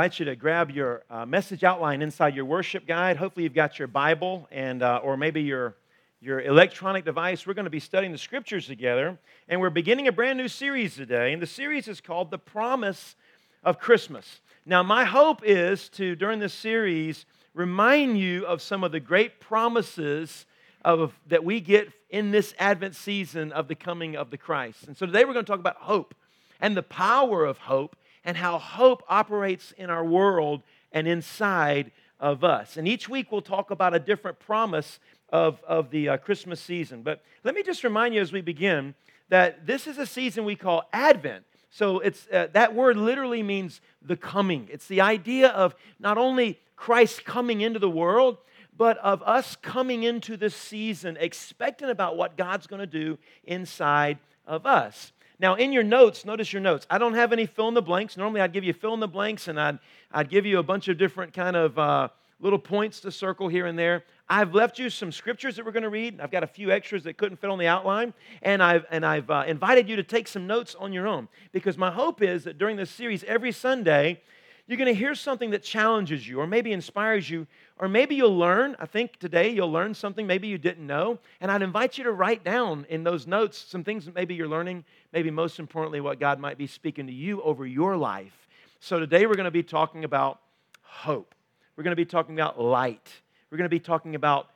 Invite you to grab your uh, message outline inside your worship guide. Hopefully, you've got your Bible and, uh, or maybe your, your electronic device. We're going to be studying the scriptures together, and we're beginning a brand new series today. And the series is called The Promise of Christmas. Now, my hope is to, during this series, remind you of some of the great promises of, that we get in this Advent season of the coming of the Christ. And so today we're going to talk about hope and the power of hope and how hope operates in our world and inside of us. And each week we'll talk about a different promise of, of the uh, Christmas season. But let me just remind you as we begin that this is a season we call Advent. So it's, uh, that word literally means the coming. It's the idea of not only Christ coming into the world, but of us coming into this season expectant about what God's going to do inside of us. Now, in your notes, notice your notes. I don't have any fill in the blanks. Normally, I'd give you fill in the blanks and I'd, I'd give you a bunch of different kind of uh, little points to circle here and there. I've left you some scriptures that we're going to read. I've got a few extras that couldn't fit on the outline. And I've, and I've uh, invited you to take some notes on your own because my hope is that during this series, every Sunday, you're going to hear something that challenges you or maybe inspires you, or maybe you'll learn. I think today you'll learn something maybe you didn't know. And I'd invite you to write down in those notes some things that maybe you're learning, maybe most importantly, what God might be speaking to you over your life. So today we're going to be talking about hope, we're going to be talking about light, we're going to be talking about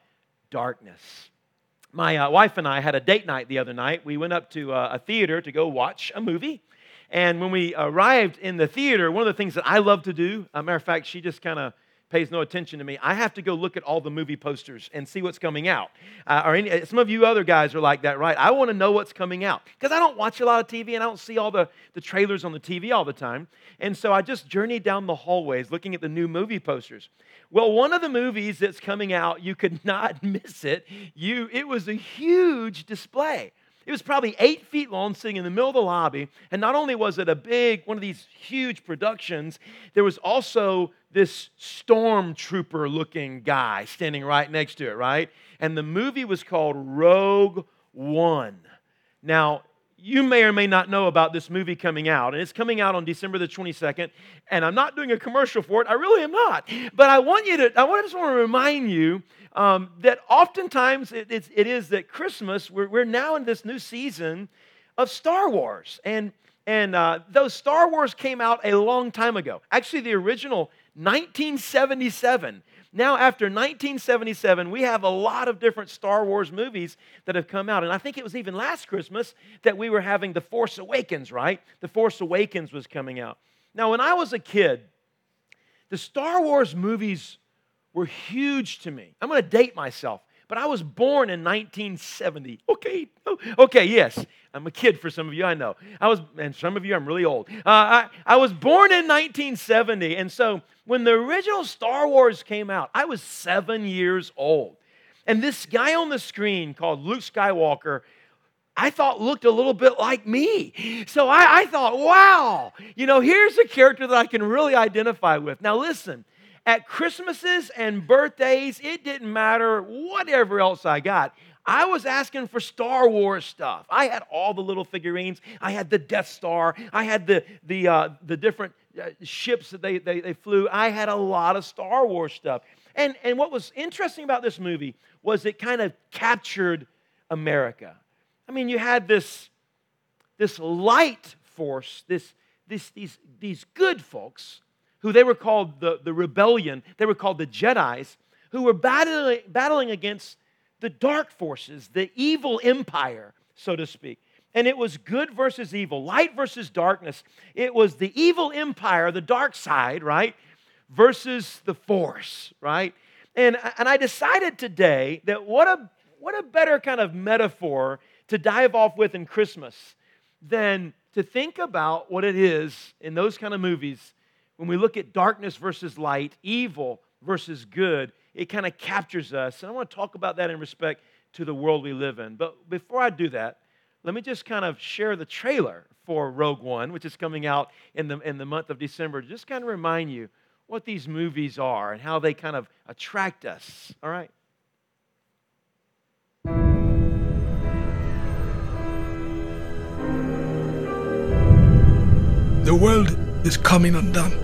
darkness. My uh, wife and I had a date night the other night. We went up to uh, a theater to go watch a movie. And when we arrived in the theater, one of the things that I love to do, a matter of fact, she just kind of pays no attention to me. I have to go look at all the movie posters and see what's coming out. Uh, or any, some of you other guys are like that, right? I want to know what's coming out because I don't watch a lot of TV and I don't see all the, the trailers on the TV all the time. And so I just journeyed down the hallways looking at the new movie posters. Well, one of the movies that's coming out, you could not miss it. You, it was a huge display. It was probably eight feet long, sitting in the middle of the lobby. And not only was it a big, one of these huge productions, there was also this stormtrooper looking guy standing right next to it, right? And the movie was called Rogue One. Now, you may or may not know about this movie coming out, and it's coming out on December the 22nd. And I'm not doing a commercial for it, I really am not. But I want you to, I want, just want to remind you um, that oftentimes it, it is that Christmas, we're, we're now in this new season of Star Wars. And, and uh, those Star Wars came out a long time ago. Actually, the original 1977. Now, after 1977, we have a lot of different Star Wars movies that have come out. And I think it was even last Christmas that we were having The Force Awakens, right? The Force Awakens was coming out. Now, when I was a kid, the Star Wars movies were huge to me. I'm going to date myself, but I was born in 1970. Okay, oh, okay, yes. I'm a kid for some of you, I know. I was, and some of you, I'm really old. Uh, I, I was born in 1970, and so when the original Star Wars came out, I was seven years old. And this guy on the screen called Luke Skywalker, I thought looked a little bit like me. So I, I thought, wow, you know, here's a character that I can really identify with. Now, listen, at Christmases and birthdays, it didn't matter whatever else I got. I was asking for Star Wars stuff. I had all the little figurines. I had the Death Star. I had the, the, uh, the different uh, ships that they, they, they flew. I had a lot of Star Wars stuff. And, and what was interesting about this movie was it kind of captured America. I mean, you had this, this light force, this, this, these, these good folks who they were called the, the rebellion, they were called the Jedi's, who were battling, battling against the dark forces, the evil empire, so to speak. And it was good versus evil, light versus darkness. It was the evil empire, the dark side, right, versus the force, right? And, and I decided today that what a, what a better kind of metaphor to dive off with in Christmas than to think about what it is in those kind of movies when we look at darkness versus light, evil versus good, it kind of captures us. And I want to talk about that in respect to the world we live in. But before I do that, let me just kind of share the trailer for Rogue One, which is coming out in the, in the month of December, just kind of remind you what these movies are and how they kind of attract us. All right? The world is coming undone.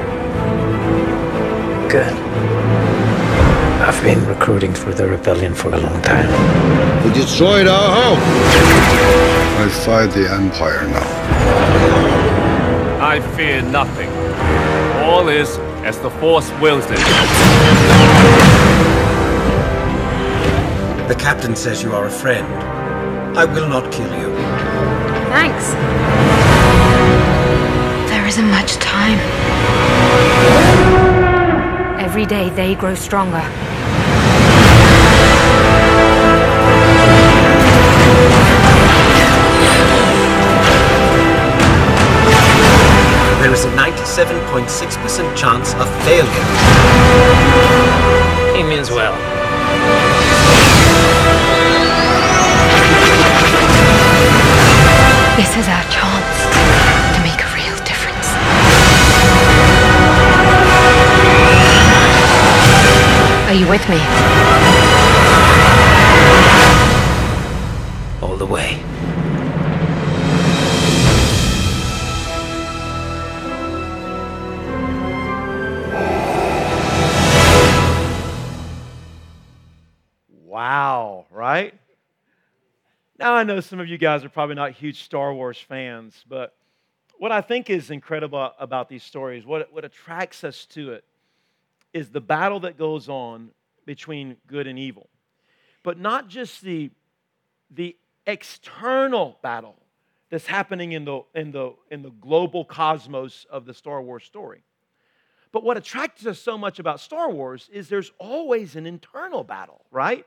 Good. I've been recruiting for the rebellion for a long time. We destroyed our home. I fight the Empire now. I fear nothing. All is as the Force wills it. The captain says you are a friend. I will not kill you. Thanks. Every day they grow stronger. There is a 97.6% chance of failure. He means well. This is our chance Are you with me? All the way. Wow, right? Now, I know some of you guys are probably not huge Star Wars fans, but what I think is incredible about these stories, what, what attracts us to it, is the battle that goes on between good and evil. But not just the, the external battle that's happening in the, in, the, in the global cosmos of the Star Wars story. But what attracts us so much about Star Wars is there's always an internal battle, right?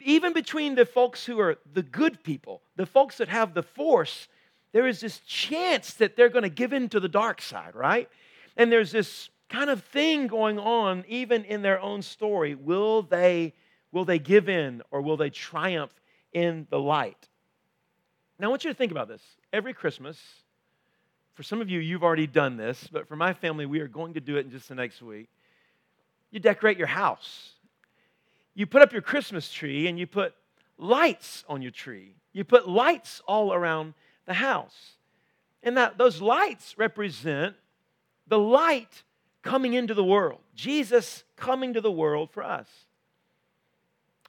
Even between the folks who are the good people, the folks that have the force, there is this chance that they're going to give in to the dark side, right? And there's this kind of thing going on even in their own story. Will they, will they give in or will they triumph in the light? Now, I want you to think about this. Every Christmas, for some of you, you've already done this, but for my family, we are going to do it in just the next week. You decorate your house. You put up your Christmas tree and you put lights on your tree. You put lights all around the house. And that those lights represent the light coming into the world. Jesus coming to the world for us.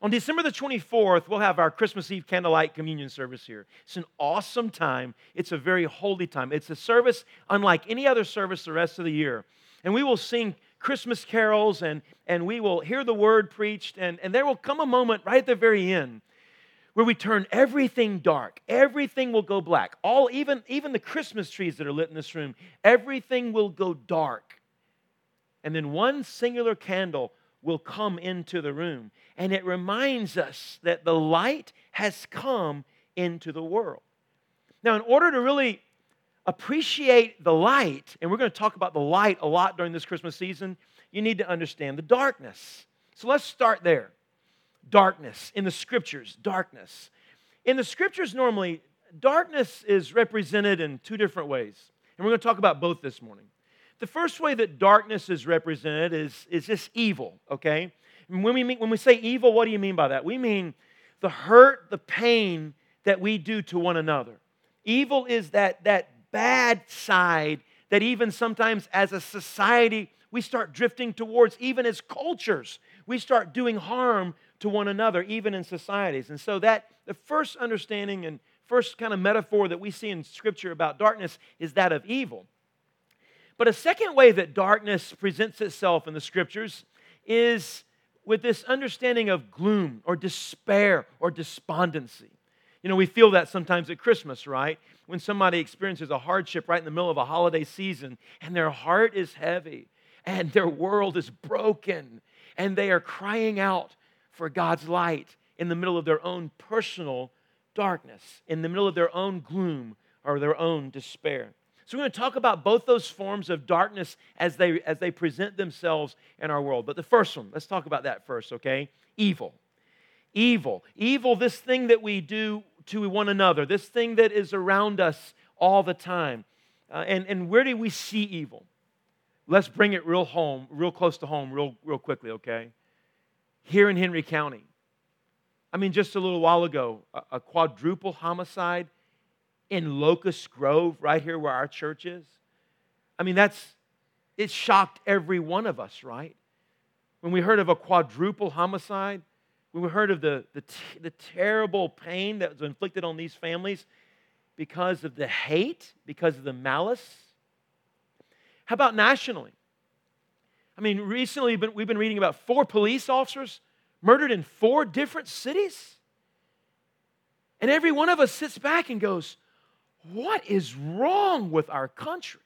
On December the 24th, we'll have our Christmas Eve candlelight communion service here. It's an awesome time. It's a very holy time. It's a service unlike any other service the rest of the year. And we will sing Christmas carols and, and we will hear the word preached. And, and there will come a moment right at the very end where we turn everything dark. Everything will go black. All, even, even the Christmas trees that are lit in this room, everything will go dark. And then one singular candle will come into the room. And it reminds us that the light has come into the world. Now, in order to really appreciate the light, and we're going to talk about the light a lot during this Christmas season, you need to understand the darkness. So let's start there. Darkness in the scriptures, darkness. In the scriptures, normally, darkness is represented in two different ways. And we're going to talk about both this morning. The first way that darkness is represented is, is just evil, okay? And when we, mean, when we say evil, what do you mean by that? We mean the hurt, the pain that we do to one another. Evil is that, that bad side that even sometimes as a society we start drifting towards, even as cultures, we start doing harm to one another, even in societies. And so that the first understanding and first kind of metaphor that we see in Scripture about darkness is that of evil. But a second way that darkness presents itself in the scriptures is with this understanding of gloom or despair or despondency. You know, we feel that sometimes at Christmas, right? When somebody experiences a hardship right in the middle of a holiday season and their heart is heavy and their world is broken and they are crying out for God's light in the middle of their own personal darkness, in the middle of their own gloom or their own despair. So we're going to talk about both those forms of darkness as they, as they present themselves in our world. But the first one, let's talk about that first, okay? Evil. Evil. Evil, this thing that we do to one another, this thing that is around us all the time. Uh, and, and where do we see evil? Let's bring it real home, real close to home, real, real quickly, okay? Here in Henry County. I mean, just a little while ago, a, a quadruple homicide in Locust Grove, right here where our church is. I mean, that's, it shocked every one of us, right? When we heard of a quadruple homicide, when we heard of the, the, the terrible pain that was inflicted on these families because of the hate, because of the malice. How about nationally? I mean, recently we've been, we've been reading about four police officers murdered in four different cities. And every one of us sits back and goes, What is wrong with our country?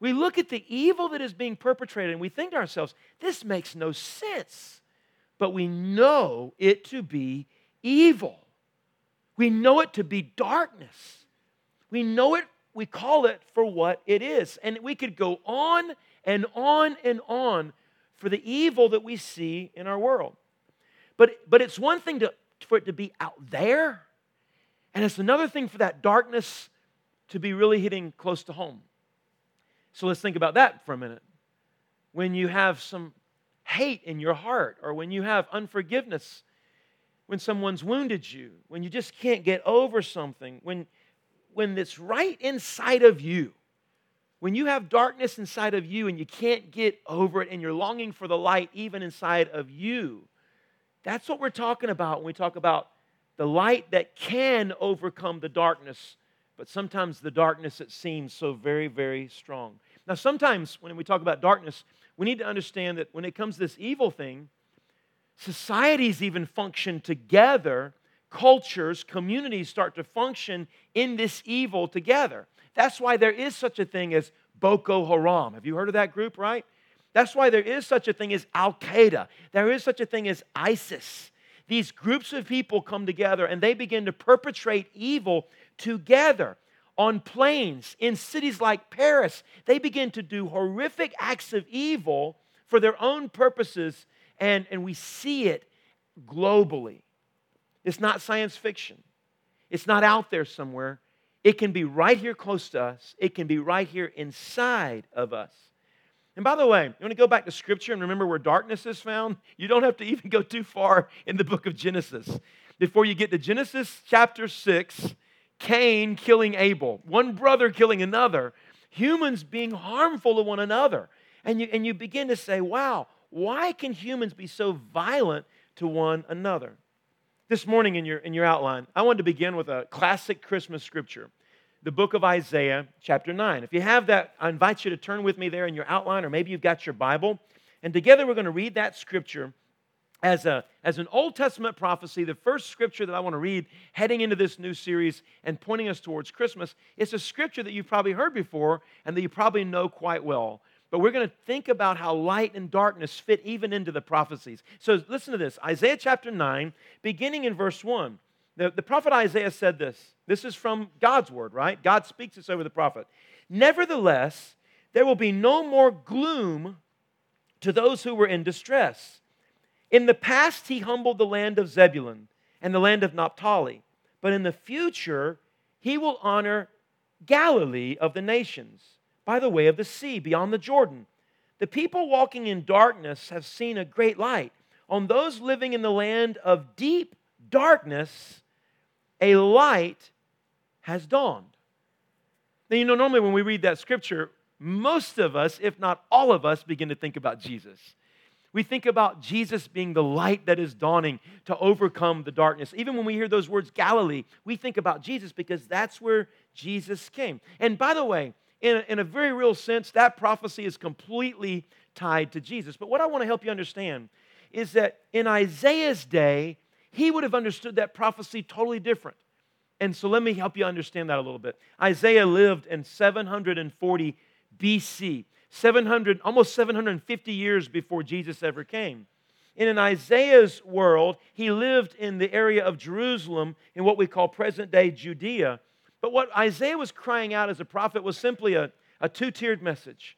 We look at the evil that is being perpetrated and we think to ourselves, This makes no sense. But we know it to be evil. We know it to be darkness. We know it, we call it for what it is. And we could go on and on and on for the evil that we see in our world. But, but it's one thing to, for it to be out there, and it's another thing for that darkness to be really hitting close to home. So let's think about that for a minute. When you have some hate in your heart, or when you have unforgiveness when someone's wounded you, when you just can't get over something, when, when it's right inside of you, when you have darkness inside of you and you can't get over it and you're longing for the light even inside of you, that's what we're talking about when we talk about the light that can overcome the darkness, but sometimes the darkness it seems so very, very strong. Now, sometimes when we talk about darkness, we need to understand that when it comes to this evil thing, societies even function together, cultures, communities start to function in this evil together. That's why there is such a thing as Boko Haram. Have you heard of that group, right? That's why there is such a thing as Al Qaeda. There is such a thing as ISIS. These groups of people come together and they begin to perpetrate evil together on planes in cities like Paris. They begin to do horrific acts of evil for their own purposes and, and we see it globally. It's not science fiction, it's not out there somewhere. It can be right here close to us, it can be right here inside of us. And by the way, you want to go back to Scripture and remember where darkness is found? You don't have to even go too far in the book of Genesis. Before you get to Genesis chapter 6, Cain killing Abel, one brother killing another, humans being harmful to one another. And you, and you begin to say, wow, why can humans be so violent to one another? This morning in your, in your outline, I wanted to begin with a classic Christmas scripture, the book of Isaiah, chapter 9. If you have that, I invite you to turn with me there in your outline, or maybe you've got your Bible. And together we're going to read that scripture as, a, as an Old Testament prophecy, the first scripture that I want to read heading into this new series and pointing us towards Christmas. It's a scripture that you've probably heard before and that you probably know quite well. But we're going to think about how light and darkness fit even into the prophecies. So listen to this Isaiah chapter 9, beginning in verse 1. The, the prophet Isaiah said this. This is from God's word, right? God speaks this over the prophet. Nevertheless, there will be no more gloom to those who were in distress. In the past, he humbled the land of Zebulun and the land of Naphtali. But in the future, he will honor Galilee of the nations by the way of the sea beyond the Jordan. The people walking in darkness have seen a great light. On those living in the land of deep darkness, a light has dawned. Now, you know, normally when we read that scripture, most of us, if not all of us, begin to think about Jesus. We think about Jesus being the light that is dawning to overcome the darkness. Even when we hear those words, Galilee, we think about Jesus because that's where Jesus came. And by the way, in a, in a very real sense, that prophecy is completely tied to Jesus. But what I want to help you understand is that in Isaiah's day, he would have understood that prophecy totally different. And so let me help you understand that a little bit. Isaiah lived in 740 BC, 700, almost 750 years before Jesus ever came. And in Isaiah's world, he lived in the area of Jerusalem in what we call present day Judea. But what Isaiah was crying out as a prophet was simply a, a two tiered message.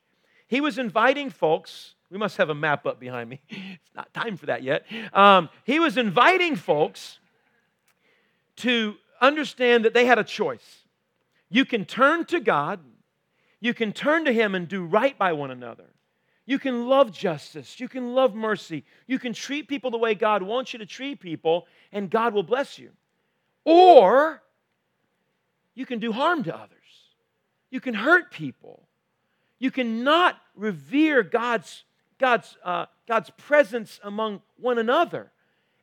He was inviting folks, we must have a map up behind me. It's not time for that yet. Um, he was inviting folks to understand that they had a choice. You can turn to God, you can turn to Him and do right by one another. You can love justice. You can love mercy. You can treat people the way God wants you to treat people, and God will bless you. Or you can do harm to others. You can hurt people. You cannot revere God's, God's, uh, God's presence among one another.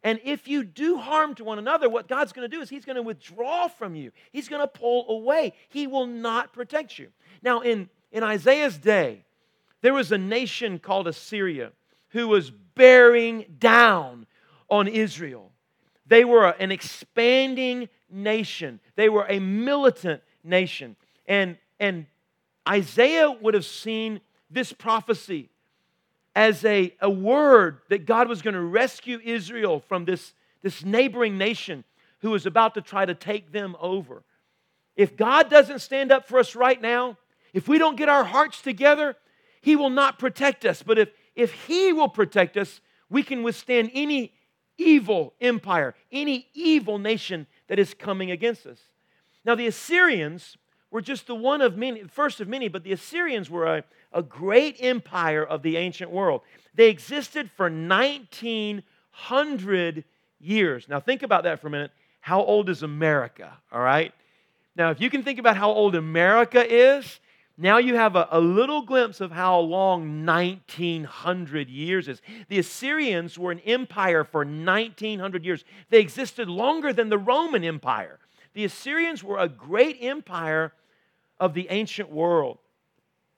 And if you do harm to one another, what God's going to do is He's going to withdraw from you. He's going to pull away. He will not protect you. Now, in, in Isaiah's day, there was a nation called Assyria who was bearing down on Israel. They were an expanding nation, they were a militant nation. And, and Isaiah would have seen this prophecy as a, a word that God was going to rescue Israel from this, this neighboring nation who was about to try to take them over. If God doesn't stand up for us right now, if we don't get our hearts together, he will not protect us. But if, if He will protect us, we can withstand any evil empire, any evil nation that is coming against us. Now, the Assyrians were just the one of many, first of many, but the Assyrians were a, a great empire of the ancient world. They existed for 1900 years. Now, think about that for a minute. How old is America? All right? Now, if you can think about how old America is, now you have a, a, little glimpse of how long 1900 years is. The Assyrians were an empire for 1900 years. They existed longer than the Roman Empire. The Assyrians were a great empire of the ancient world.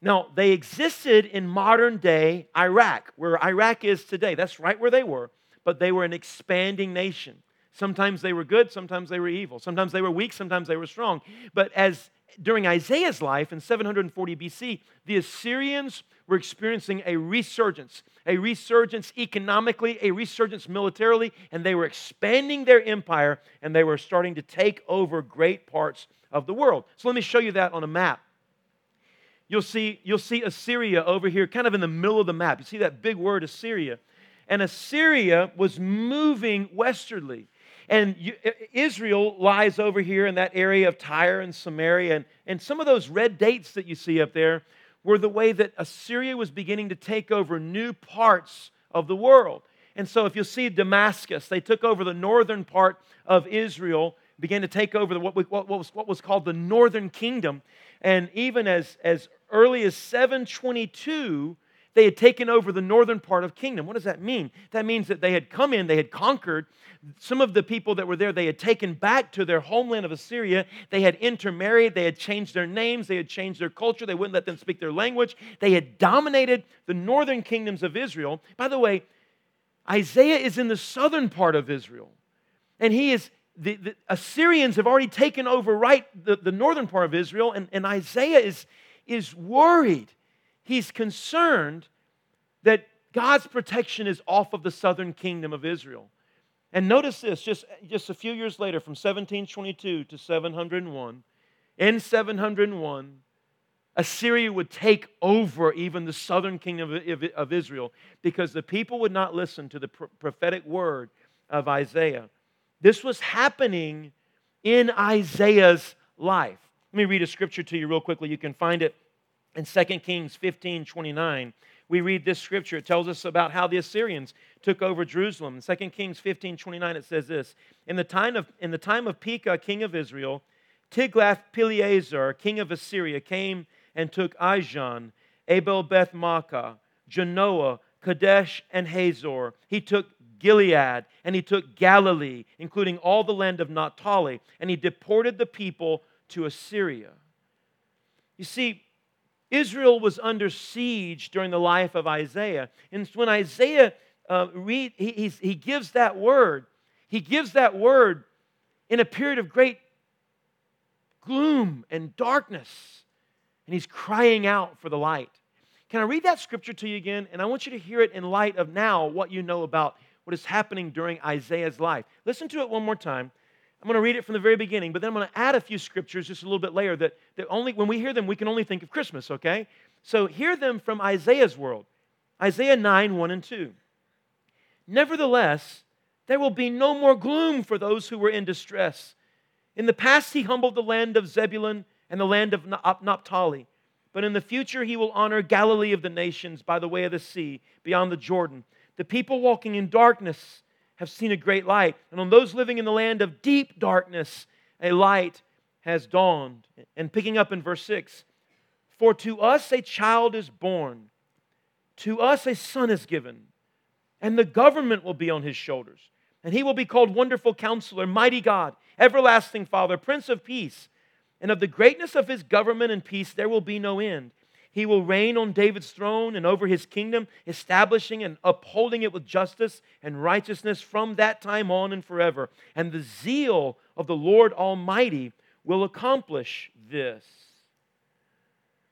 Now, they existed in modern day Iraq, where Iraq is today. That's right where they were, but they were an expanding nation. Sometimes they were good, sometimes they were evil. Sometimes they were weak, sometimes they were strong. But as during Isaiah's life in 740 BC, the Assyrians were experiencing a resurgence, a resurgence economically, a resurgence militarily, and they were expanding their empire and they were starting to take over great parts of the world. So let me show you that on a map. You'll see, you'll see Assyria over here, kind of in the middle of the map. You see that big word, Assyria. And Assyria was moving westwardly. And you, Israel lies over here in that area of Tyre and Samaria. And, and some of those red dates that you see up there were the way that Assyria was beginning to take over new parts of the world. And so, if you'll see Damascus, they took over the northern part of Israel, began to take over the, what, what, was, what was called the northern kingdom. And even as, as early as 722, they had taken over the northern part of kingdom. What does that mean? That means that they had come in, they had conquered. Some of the people that were there, they had taken back to their homeland of Assyria. They had intermarried, they had changed their names, they had changed their culture, they wouldn't let them speak their language. They had dominated the northern kingdoms of Israel. By the way, Isaiah is in the southern part of Israel. And he is the, the, Assyrians have already taken over right the, the northern part of Israel, and, and Isaiah is, is worried he's concerned that God's protection is off of the southern kingdom of Israel. And notice this just, just a few years later, from 1722 to 701, in 701, Assyria would take over even the southern kingdom of, of Israel because the people would not listen to the prophetic word of Isaiah. This was happening in Isaiah's life. Let me read a scripture to you real quickly. You can find it in 2 Kings 15 29, we read this scripture. It tells us about how the Assyrians took over Jerusalem. In 2 Kings 15 29, it says this In the time of, in the time of Pekah, king of Israel, Tiglath-Pileser, king of Assyria, came and took Ijon, Abel Beth Maachah, Janoah, Kadesh, and Hazor. He took Gilead and he took Galilee, including all the land of Naphtali, and he deported the people to Assyria. You see, Israel was under siege during the life of Isaiah. And when Isaiah uh, read, he, he gives that word, he gives that word in a period of great gloom and darkness. And he's crying out for the light. Can I read that scripture to you again? And I want you to hear it in light of now what you know about what is happening during Isaiah's life. Listen to it one more time. I'm going to read it from the very beginning, but then I'm going to add a few scriptures just a little bit later that, that only when we hear them, we can only think of Christmas, okay? So hear them from Isaiah's world. Isaiah 9, 1 and 2. Nevertheless, there will be no more gloom for those who were in distress. In the past, he humbled the land of Zebulun and the land of Naphtali. But in the future, he will honor Galilee of the nations by the way of the sea, beyond the Jordan. The people walking in darkness have seen a great light. And on those living in the land of deep darkness, a light has dawned. And picking up in verse 6 For to us a child is born, to us a son is given, and the government will be on his shoulders. And he will be called Wonderful Counselor, Mighty God, Everlasting Father, Prince of Peace. And of the greatness of his government and peace there will be no end. He will reign on David's throne and over his kingdom, establishing and upholding it with justice and righteousness from that time on and forever. And the zeal of the Lord Almighty will accomplish this.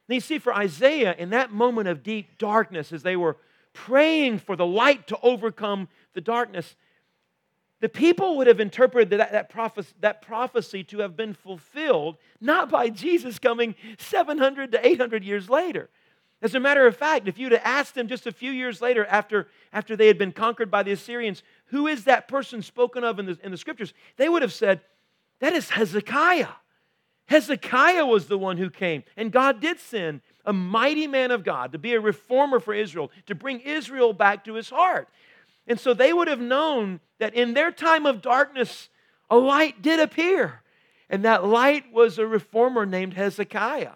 Now, you see, for Isaiah, in that moment of deep darkness, as they were praying for the light to overcome the darkness, the people would have interpreted that, that, prophecy, that prophecy to have been fulfilled not by Jesus coming 700 to 800 years later. As a matter of fact, if you'd have asked them just a few years later after, after they had been conquered by the Assyrians, who is that person spoken of in the, in the scriptures? They would have said, that is Hezekiah. Hezekiah was the one who came, and God did send a mighty man of God to be a reformer for Israel, to bring Israel back to his heart. And so they would have known that in their time of darkness, a light did appear. And that light was a reformer named Hezekiah.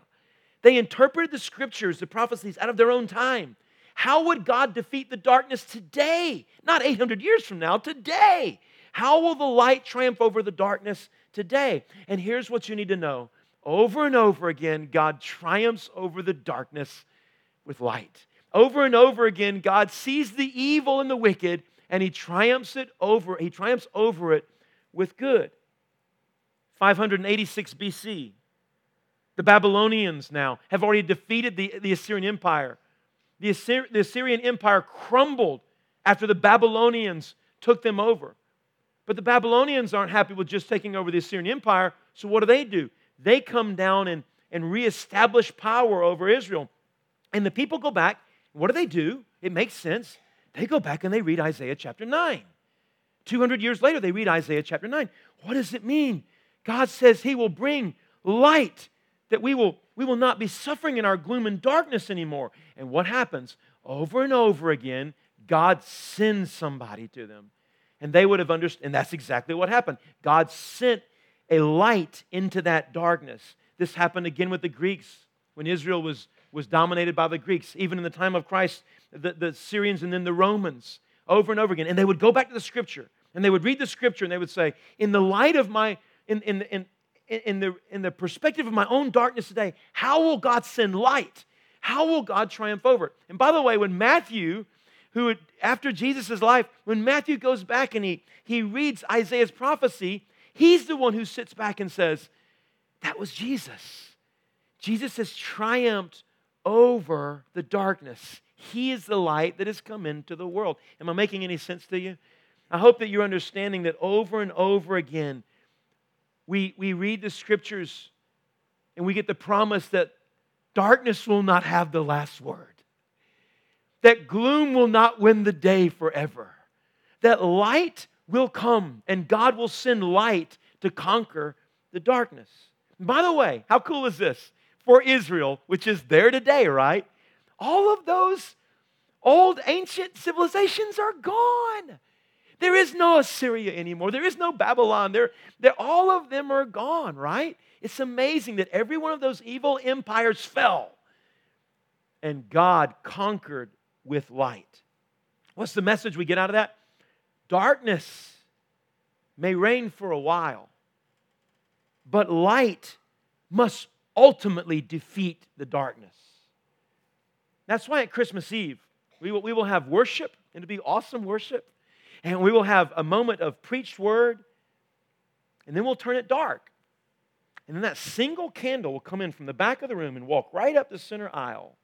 They interpreted the scriptures, the prophecies, out of their own time. How would God defeat the darkness today? Not 800 years from now, today. How will the light triumph over the darkness today? And here's what you need to know over and over again, God triumphs over the darkness with light. Over and over again, God sees the evil and the wicked and he triumphs it over, he triumphs over it with good. 586 BC. The Babylonians now have already defeated the, the Assyrian Empire. The, Assyri- the Assyrian Empire crumbled after the Babylonians took them over. But the Babylonians aren't happy with just taking over the Assyrian Empire, so what do they do? They come down and, and reestablish power over Israel. And the people go back. What do they do? It makes sense. They go back and they read Isaiah chapter 9. 200 years later, they read Isaiah chapter 9. What does it mean? God says He will bring light, that we will, we will not be suffering in our gloom and darkness anymore. And what happens? Over and over again, God sends somebody to them. And they would have understood, and that's exactly what happened. God sent a light into that darkness. This happened again with the Greeks when Israel was, was dominated by the Greeks. Even in the time of Christ, the, the Syrians and then the Romans over and over again. And they would go back to the scripture and they would read the scripture and they would say, in the light of my, in, in, in, in, the, in the perspective of my own darkness today, how will God send light? How will God triumph over it? And by the way, when Matthew, who after Jesus' life, when Matthew goes back and he, he reads Isaiah's prophecy, he's the one who sits back and says, That was Jesus. Jesus has triumphed over the darkness. He is the light that has come into the world. Am I making any sense to you? I hope that you're understanding that over and over again, we, we read the scriptures and we get the promise that darkness will not have the last word, that gloom will not win the day forever, that light will come and God will send light to conquer the darkness. By the way, how cool is this? For Israel, which is there today, right? all of those old ancient civilizations are gone. There is no Assyria anymore. There is no Babylon. There, there, all of them are gone, right? It's amazing that every one of those evil empires fell and God conquered with light. What's the message we get out of that? Darkness may reign for a while, but light must ultimately defeat the darkness. That's why at Christmas Eve, we will, we will have worship, and it'll be awesome worship. And we will have a moment of preached word, and then we'll turn it dark. And then that single candle will come in from the back of the room and walk right up the center aisle.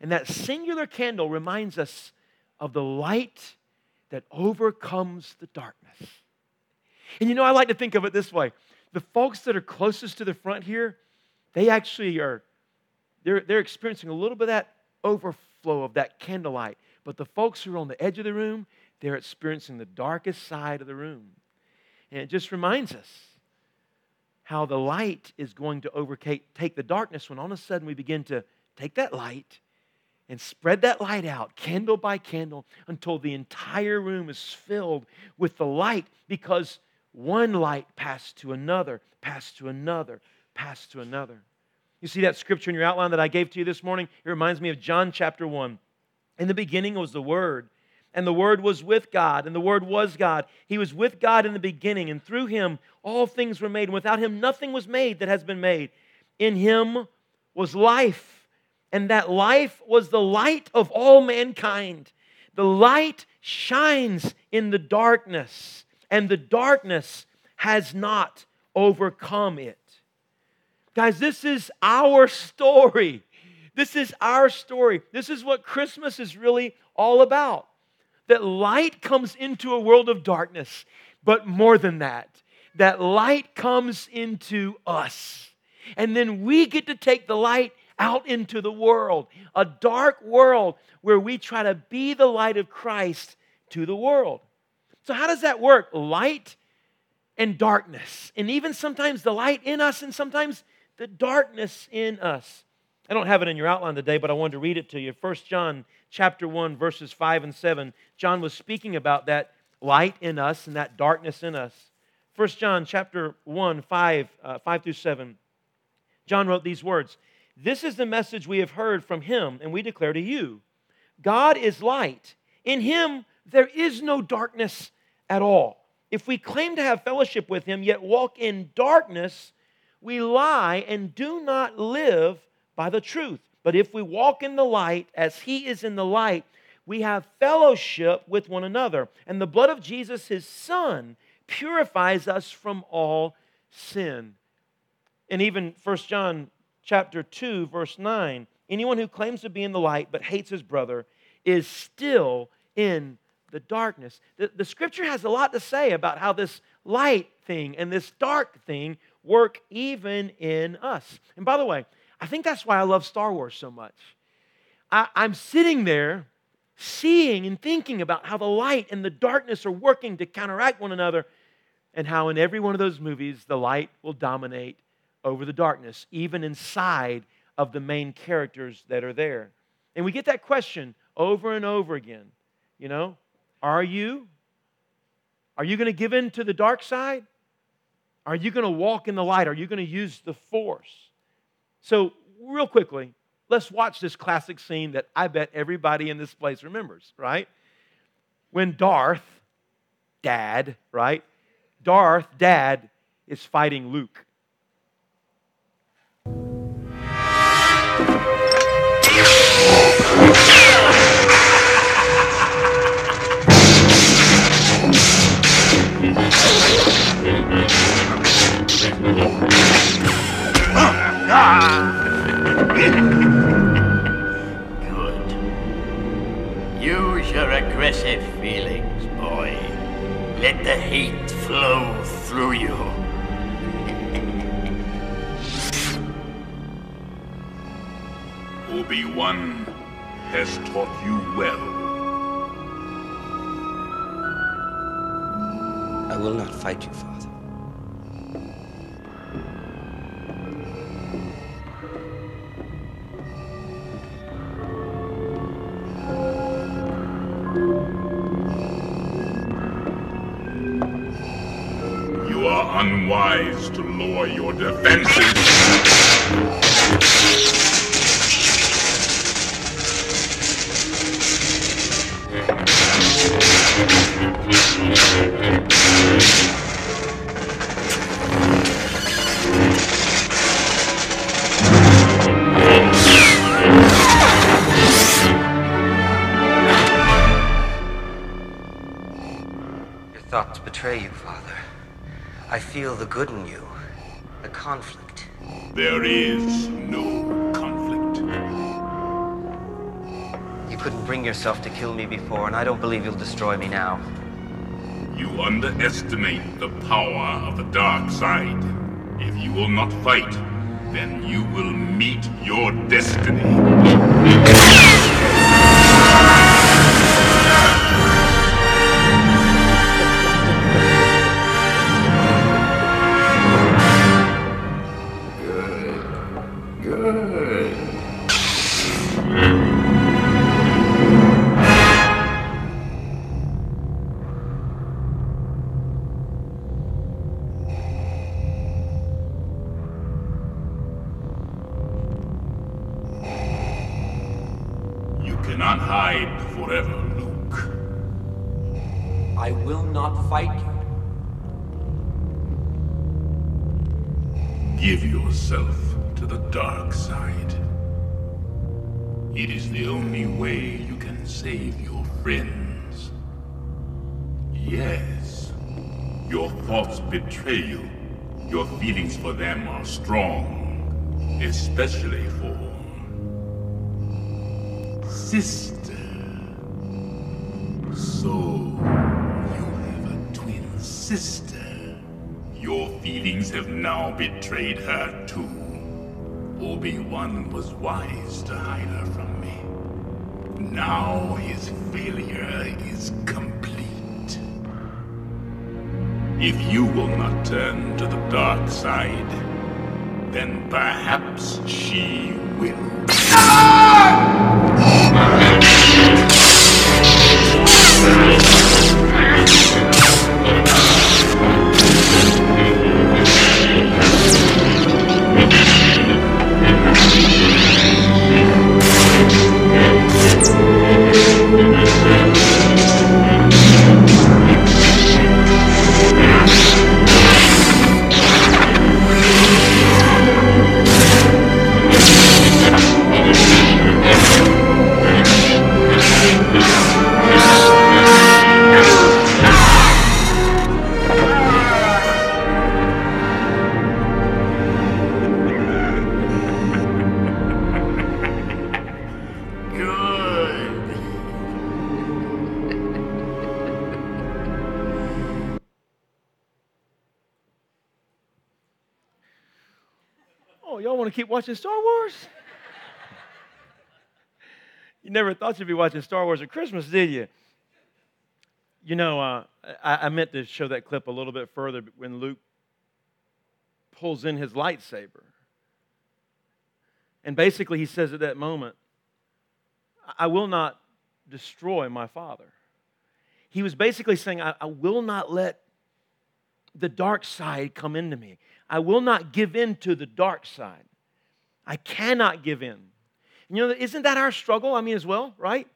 And that singular candle reminds us of the light that overcomes the darkness. And you know, I like to think of it this way the folks that are closest to the front here, they actually are, they're, they're experiencing a little bit of that overflow of that candlelight. But the folks who are on the edge of the room, they're experiencing the darkest side of the room. And it just reminds us how the light is going to overtake take the darkness when all of a sudden we begin to take that light and spread that light out, candle by candle, until the entire room is filled with the light because one light passed to another, passed to another, passed to another. You see that scripture in your outline that I gave to you this morning? It reminds me of John chapter 1. In the beginning was the Word, and the Word was with God, and the Word was God. He was with God in the beginning, and through Him all things were made, and without Him nothing was made that has been made. In Him was life, and that life was the light of all mankind. The light shines in the darkness, and the darkness has not overcome it. Guys, this is our story. This is our story. This is what Christmas is really all about. That light comes into a world of darkness, but more than that, that light comes into us. And then we get to take the light out into the world, a dark world where we try to be the light of Christ to the world. So, how does that work? Light and darkness. And even sometimes the light in us and sometimes the darkness in us. I don't have it in your outline today, but I wanted to read it to you. 1 John chapter 1, verses 5 and 7. John was speaking about that light in us and that darkness in us. 1 John chapter 1, 5, uh, 5 through 7. John wrote these words This is the message we have heard from him, and we declare to you God is light. In him there is no darkness at all. If we claim to have fellowship with him, yet walk in darkness, we lie and do not live by the truth. But if we walk in the light as he is in the light, we have fellowship with one another. And the blood of Jesus, his son, purifies us from all sin. And even 1 John chapter 2 verse 9, anyone who claims to be in the light but hates his brother is still in the darkness. The, the scripture has a lot to say about how this light thing and this dark thing work even in us. And by the way, I think that's why I love Star Wars so much. I, I'm sitting there seeing and thinking about how the light and the darkness are working to counteract one another, and how in every one of those movies, the light will dominate over the darkness, even inside of the main characters that are there. And we get that question over and over again. You know, are you? Are you going to give in to the dark side? Are you going to walk in the light? Are you going to use the force? So, real quickly, let's watch this classic scene that I bet everybody in this place remembers, right? When Darth, dad, right? Darth, dad, is fighting Luke. Couldn't bring yourself to kill me before, and I don't believe you'll destroy me now. You underestimate the power of the dark side. If you will not fight, then you will meet your destiny. Friends. Yes, your thoughts betray you. Your feelings for them are strong, especially for sister. So, you have a twin sister. Your feelings have now betrayed her too. Obi-Wan was wise to hide her from me. Now his failure is complete. If you will not turn to the dark side, then perhaps she will. Good. Watching Star Wars? you never thought you'd be watching Star Wars at Christmas, did you? You know, uh, I, I meant to show that clip a little bit further when Luke pulls in his lightsaber. And basically, he says at that moment, I will not destroy my father. He was basically saying, I, I will not let the dark side come into me. I will not give in to the dark side. I cannot give in. You know, isn't that our struggle? I mean, as well, right?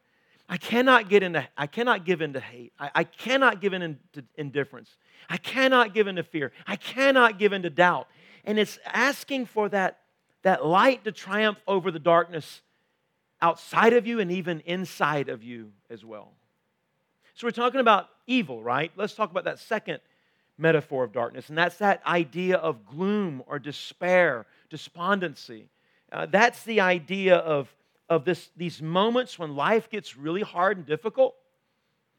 I cannot get into, I cannot give in to hate. I, I cannot give in to indifference. I cannot give in to fear. I cannot give in to doubt. And it's asking for that, that light to triumph over the darkness outside of you and even inside of you as well. So we're talking about evil, right? Let's talk about that second metaphor of darkness, and that's that idea of gloom or despair, despondency. Uh, that's the idea of, of this, these moments when life gets really hard and difficult,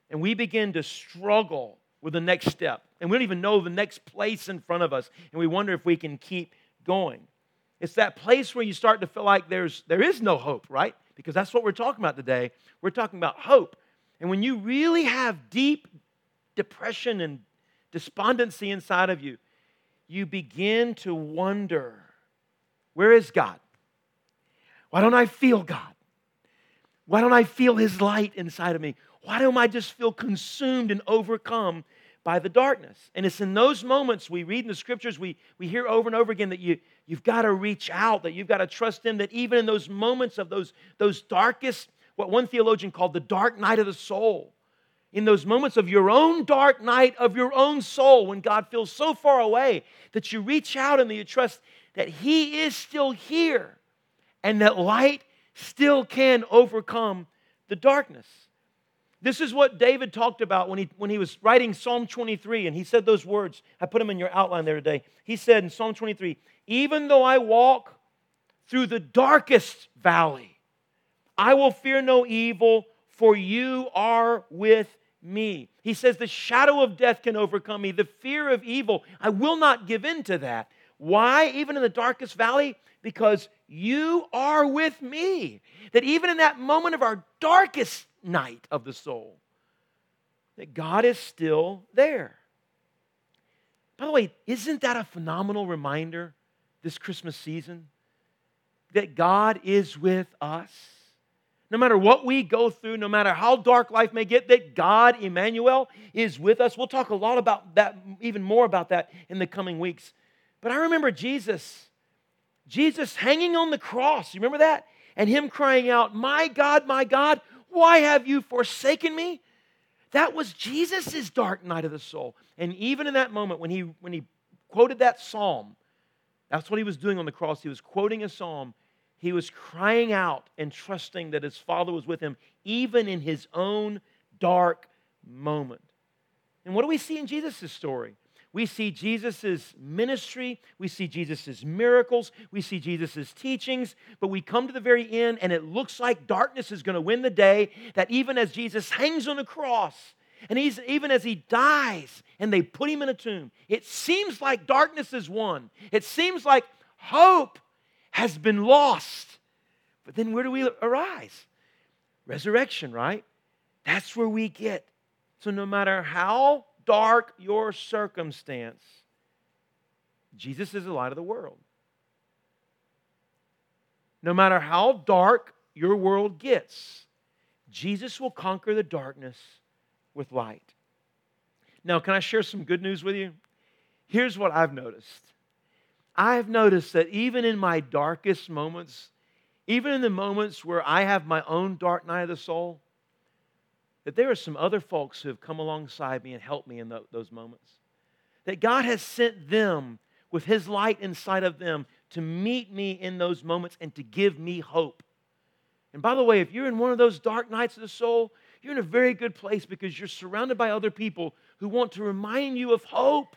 and we begin to struggle with the next step, and we don't even know the next place in front of us, and we wonder if we can keep going. It's that place where you start to feel like there's, there is no hope, right? Because that's what we're talking about today. We're talking about hope. And when you really have deep depression and despondency inside of you, you begin to wonder where is God? Why don't I feel God? Why don't I feel His light inside of me? Why don't I just feel consumed and overcome by the darkness? And it's in those moments we read in the scriptures, we, we hear over and over again that you, you've got to reach out, that you've got to trust Him, that even in those moments of those, those darkest, what one theologian called the dark night of the soul, in those moments of your own dark night of your own soul, when God feels so far away, that you reach out and that you trust that He is still here and that light still can overcome the darkness. This is what David talked about when he, when he was writing Psalm 23, and he said those words. I put them in your outline there today. He said in Psalm 23, Even though I walk through the darkest valley, I will fear no evil, for you are with me. He says, The shadow of death can overcome me, the fear of evil. I will not give in to that. Why? Even in the darkest valley? Because you are with me. That even in that moment of our darkest night of the soul, that God is still there. By the way, isn't that a phenomenal reminder this Christmas season? That God is with us. No matter what we go through, no matter how dark life may get, that God, Emmanuel, is with us. We'll talk a lot about that, even more about that in the coming weeks. But I remember Jesus, Jesus hanging on the cross. You remember that? And him crying out, My God, my God, why have you forsaken me? That was Jesus' dark night of the soul. And even in that moment, when he, when he quoted that psalm, that's what he was doing on the cross. He was quoting a psalm. He was crying out and trusting that his Father was with him, even in his own dark moment. And what do we see in Jesus' story? We see Jesus' ministry, we see Jesus' miracles, we see Jesus' teachings, but we come to the very end and it looks like darkness is going to win the day. That even as Jesus hangs on the cross, and he's, even as he dies and they put him in a tomb, it seems like darkness is won. It seems like hope has been lost. But then where do we arise? Resurrection, right? That's where we get. So no matter how dark your circumstance, Jesus is the light of the world. No matter how dark your world gets, Jesus will conquer the darkness with light. Now, can I share some good news with you? Here's what I've noticed I've noticed that even in my darkest moments, even in the moments where I have my own dark night of the soul, that there are some other folks who have come alongside me and helped me in the, those moments. That God has sent them with His light inside of them to meet me in those moments and to give me hope. And by the way, if you're in one of those dark nights of the soul, you're in a very good place because you're surrounded by other people who want to remind you of hope.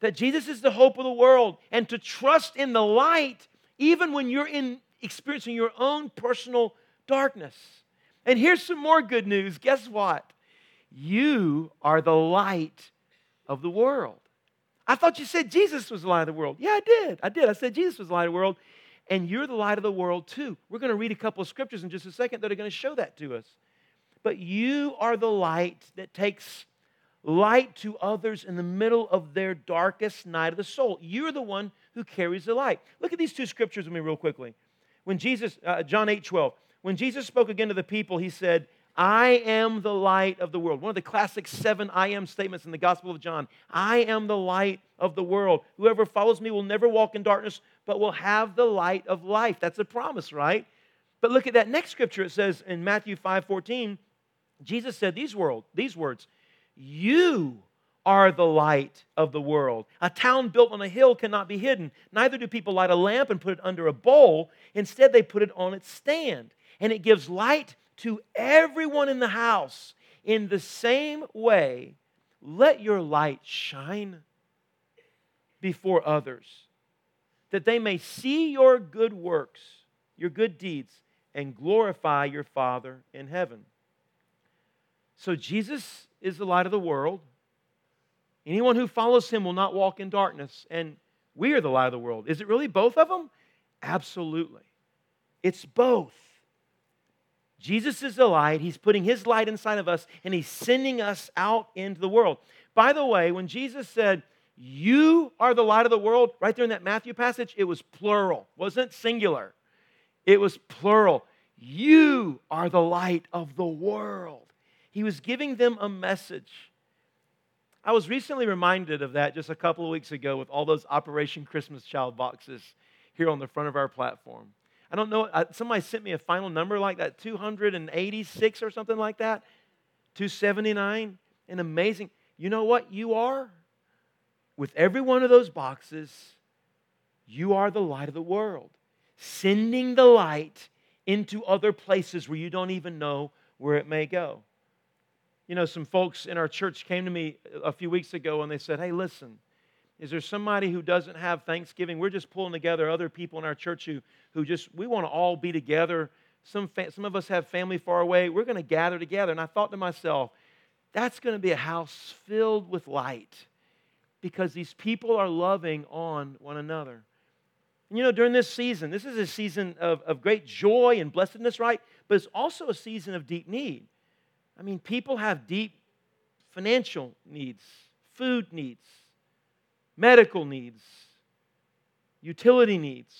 That Jesus is the hope of the world and to trust in the light even when you're in experiencing your own personal darkness. And here's some more good news. Guess what? You are the light of the world. I thought you said Jesus was the light of the world. Yeah, I did. I did. I said Jesus was the light of the world. And you're the light of the world too. We're going to read a couple of scriptures in just a second that are going to show that to us. But you are the light that takes light to others in the middle of their darkest night of the soul. You're the one who carries the light. Look at these two scriptures with me, real quickly. When Jesus, uh, John 8 12, when Jesus spoke again to the people, he said, I am the light of the world. One of the classic seven I am statements in the Gospel of John. I am the light of the world. Whoever follows me will never walk in darkness, but will have the light of life. That's a promise, right? But look at that next scripture. It says in Matthew 5 14, Jesus said these, world, these words You are the light of the world. A town built on a hill cannot be hidden. Neither do people light a lamp and put it under a bowl. Instead, they put it on its stand and it gives light to everyone in the house. In the same way, let your light shine before others, that they may see your good works, your good deeds, and glorify your Father in heaven. So, Jesus is the light of the world. Anyone who follows him will not walk in darkness, and we are the light of the world. Is it really both of them? Absolutely. It's both. Jesus is the light. He's putting his light inside of us and he's sending us out into the world. By the way, when Jesus said, You are the light of the world, right there in that Matthew passage, it was plural, wasn't singular. It was plural. You are the light of the world. He was giving them a message. I was recently reminded of that just a couple of weeks ago with all those Operation Christmas Child boxes here on the front of our platform. I don't know. Uh, somebody sent me a final number like that 286 or something like that. 279. And amazing. You know what you are? With every one of those boxes, you are the light of the world, sending the light into other places where you don't even know where it may go. You know, some folks in our church came to me a few weeks ago and they said, Hey, listen, is there somebody who doesn't have Thanksgiving? We're just pulling together other people in our church who, who just, we want to all be together. Some, fa- some of us have family far away. We're going to gather together. And I thought to myself, that's going to be a house filled with light because these people are loving on one another. And you know, during this season, this is a season of, of great joy and blessedness, right? But it's also a season of deep need. I mean, people have deep financial needs, food needs, medical needs, utility needs.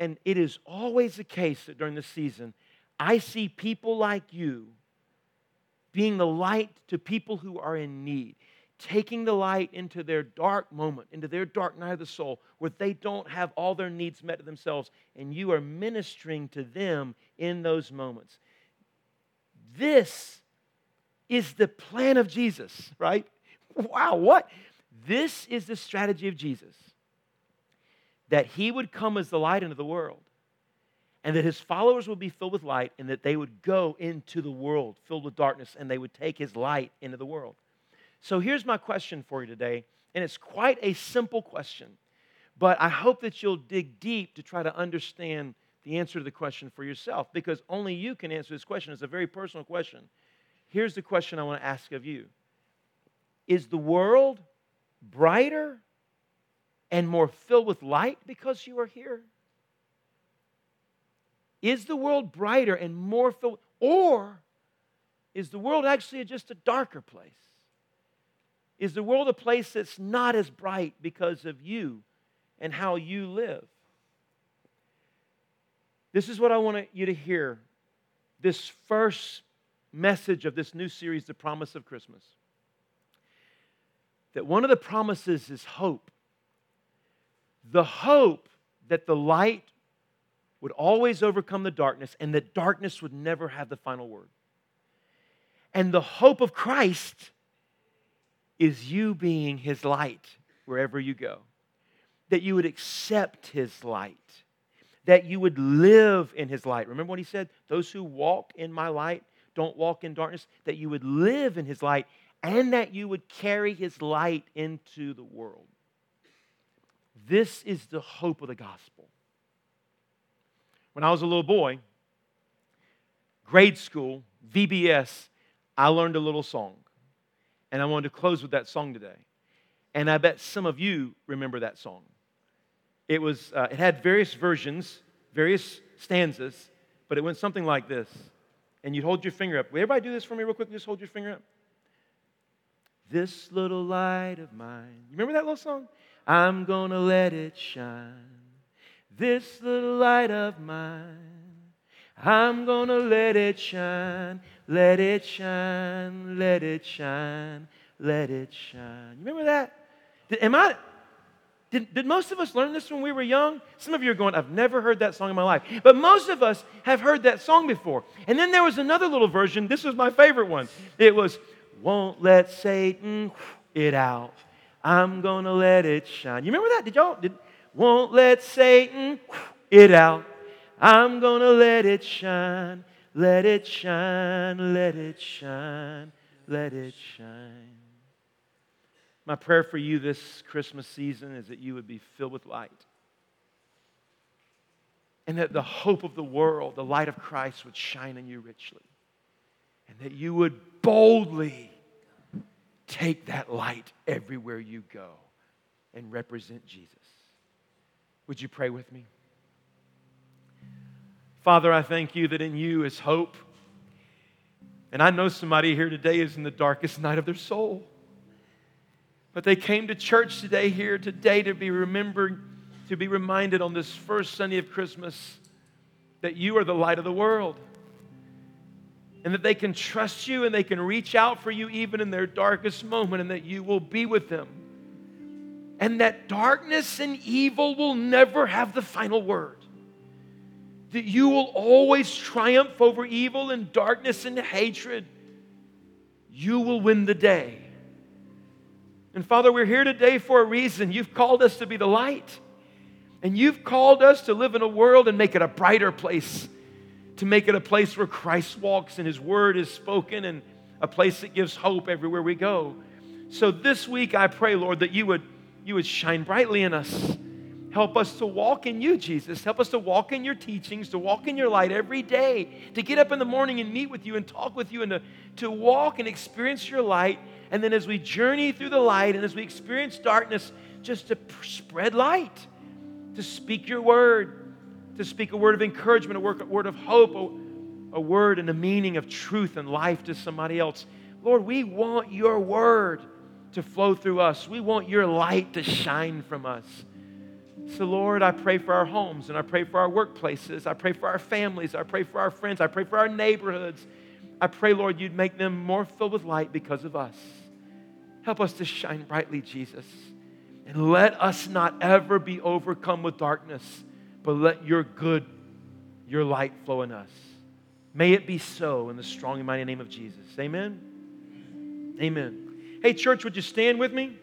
And it is always the case that during the season, I see people like you being the light to people who are in need, taking the light into their dark moment, into their dark night of the soul, where they don't have all their needs met to themselves, and you are ministering to them in those moments. This is the plan of Jesus, right? Wow, what? This is the strategy of Jesus that he would come as the light into the world and that his followers would be filled with light and that they would go into the world filled with darkness and they would take his light into the world. So here's my question for you today, and it's quite a simple question, but I hope that you'll dig deep to try to understand the answer to the question for yourself because only you can answer this question. It's a very personal question. Here's the question I want to ask of you Is the world brighter and more filled with light because you are here? Is the world brighter and more filled, or is the world actually just a darker place? Is the world a place that's not as bright because of you and how you live? This is what I want you to hear this first message of this new series, The Promise of Christmas. That one of the promises is hope. The hope that the light would always overcome the darkness and that darkness would never have the final word. And the hope of Christ is you being his light wherever you go. That you would accept his light. That you would live in his light. Remember what he said? Those who walk in my light don't walk in darkness. That you would live in his light and that you would carry his light into the world. This is the hope of the gospel. When I was a little boy, grade school, VBS, I learned a little song. And I wanted to close with that song today. And I bet some of you remember that song. It, was, uh, it had various versions, various stanzas, but it went something like this. And you'd hold your finger up. Will everybody do this for me real quick? Just hold your finger up. This little light of mine. You remember that little song? I'm gonna let it shine this little light of mine. I'm gonna let it shine, let it shine, let it shine, let it shine. You remember that? Did, am I? Did, did most of us learn this when we were young? Some of you are going, I've never heard that song in my life. But most of us have heard that song before. And then there was another little version. This was my favorite one. It was, Won't let Satan it out. I'm gonna let it shine. You remember that? Did y'all? Did, won't let Satan it out. I'm to let it shine, let it shine, let it shine, let it shine. My prayer for you this Christmas season is that you would be filled with light. And that the hope of the world, the light of Christ, would shine in you richly. And that you would boldly take that light everywhere you go and represent Jesus. Would you pray with me? Father, I thank you that in you is hope. And I know somebody here today is in the darkest night of their soul. But they came to church today, here today, to be remembered, to be reminded on this first Sunday of Christmas that you are the light of the world. And that they can trust you and they can reach out for you even in their darkest moment, and that you will be with them and that darkness and evil will never have the final word. That you will always triumph over evil and darkness and hatred. You will win the day. And Father, we're here today for a reason. You've called us to be the light. And you've called us to live in a world and make it a brighter place, to make it a place where Christ walks and His word is spoken and a place that gives hope everywhere we go. So this week, I pray, Lord, that you would you would shine brightly in us. Help us to walk in you, Jesus. Help us to walk in your teachings, to walk in your light every day, to get up in the morning and meet with you and talk with you and to, to walk and experience your light. And then as we journey through the light and as we experience darkness, just to spread light, to speak your word, to speak a word of encouragement, a word of hope, a, word and a meaning of truth and life to somebody else. Lord, we want your word to flow through us. We want your light to shine from us. So, Lord, I pray for our homes and I pray for our workplaces. I pray for our families. I pray for our friends. I pray for our neighborhoods. I pray, Lord, you'd make them more filled with light because of us. Help us to shine brightly, Jesus. And let us not ever be overcome with darkness, but let your good, your light flow in us. May it be so in the strong and mighty name of Jesus. Amen. Amen. Hey, church, would you stand with me?